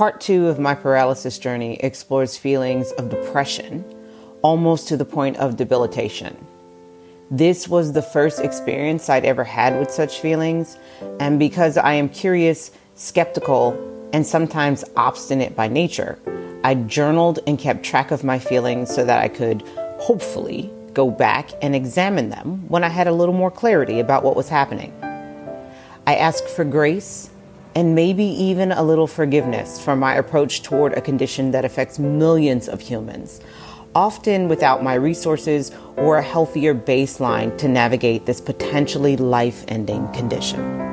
Part two of my paralysis journey explores feelings of depression, almost to the point of debilitation. This was the first experience I'd ever had with such feelings, and because I am curious, skeptical, and sometimes obstinate by nature, I journaled and kept track of my feelings so that I could hopefully go back and examine them when I had a little more clarity about what was happening. I asked for grace and maybe even a little forgiveness for my approach toward a condition that affects millions of humans often without my resources or a healthier baseline to navigate this potentially life ending condition.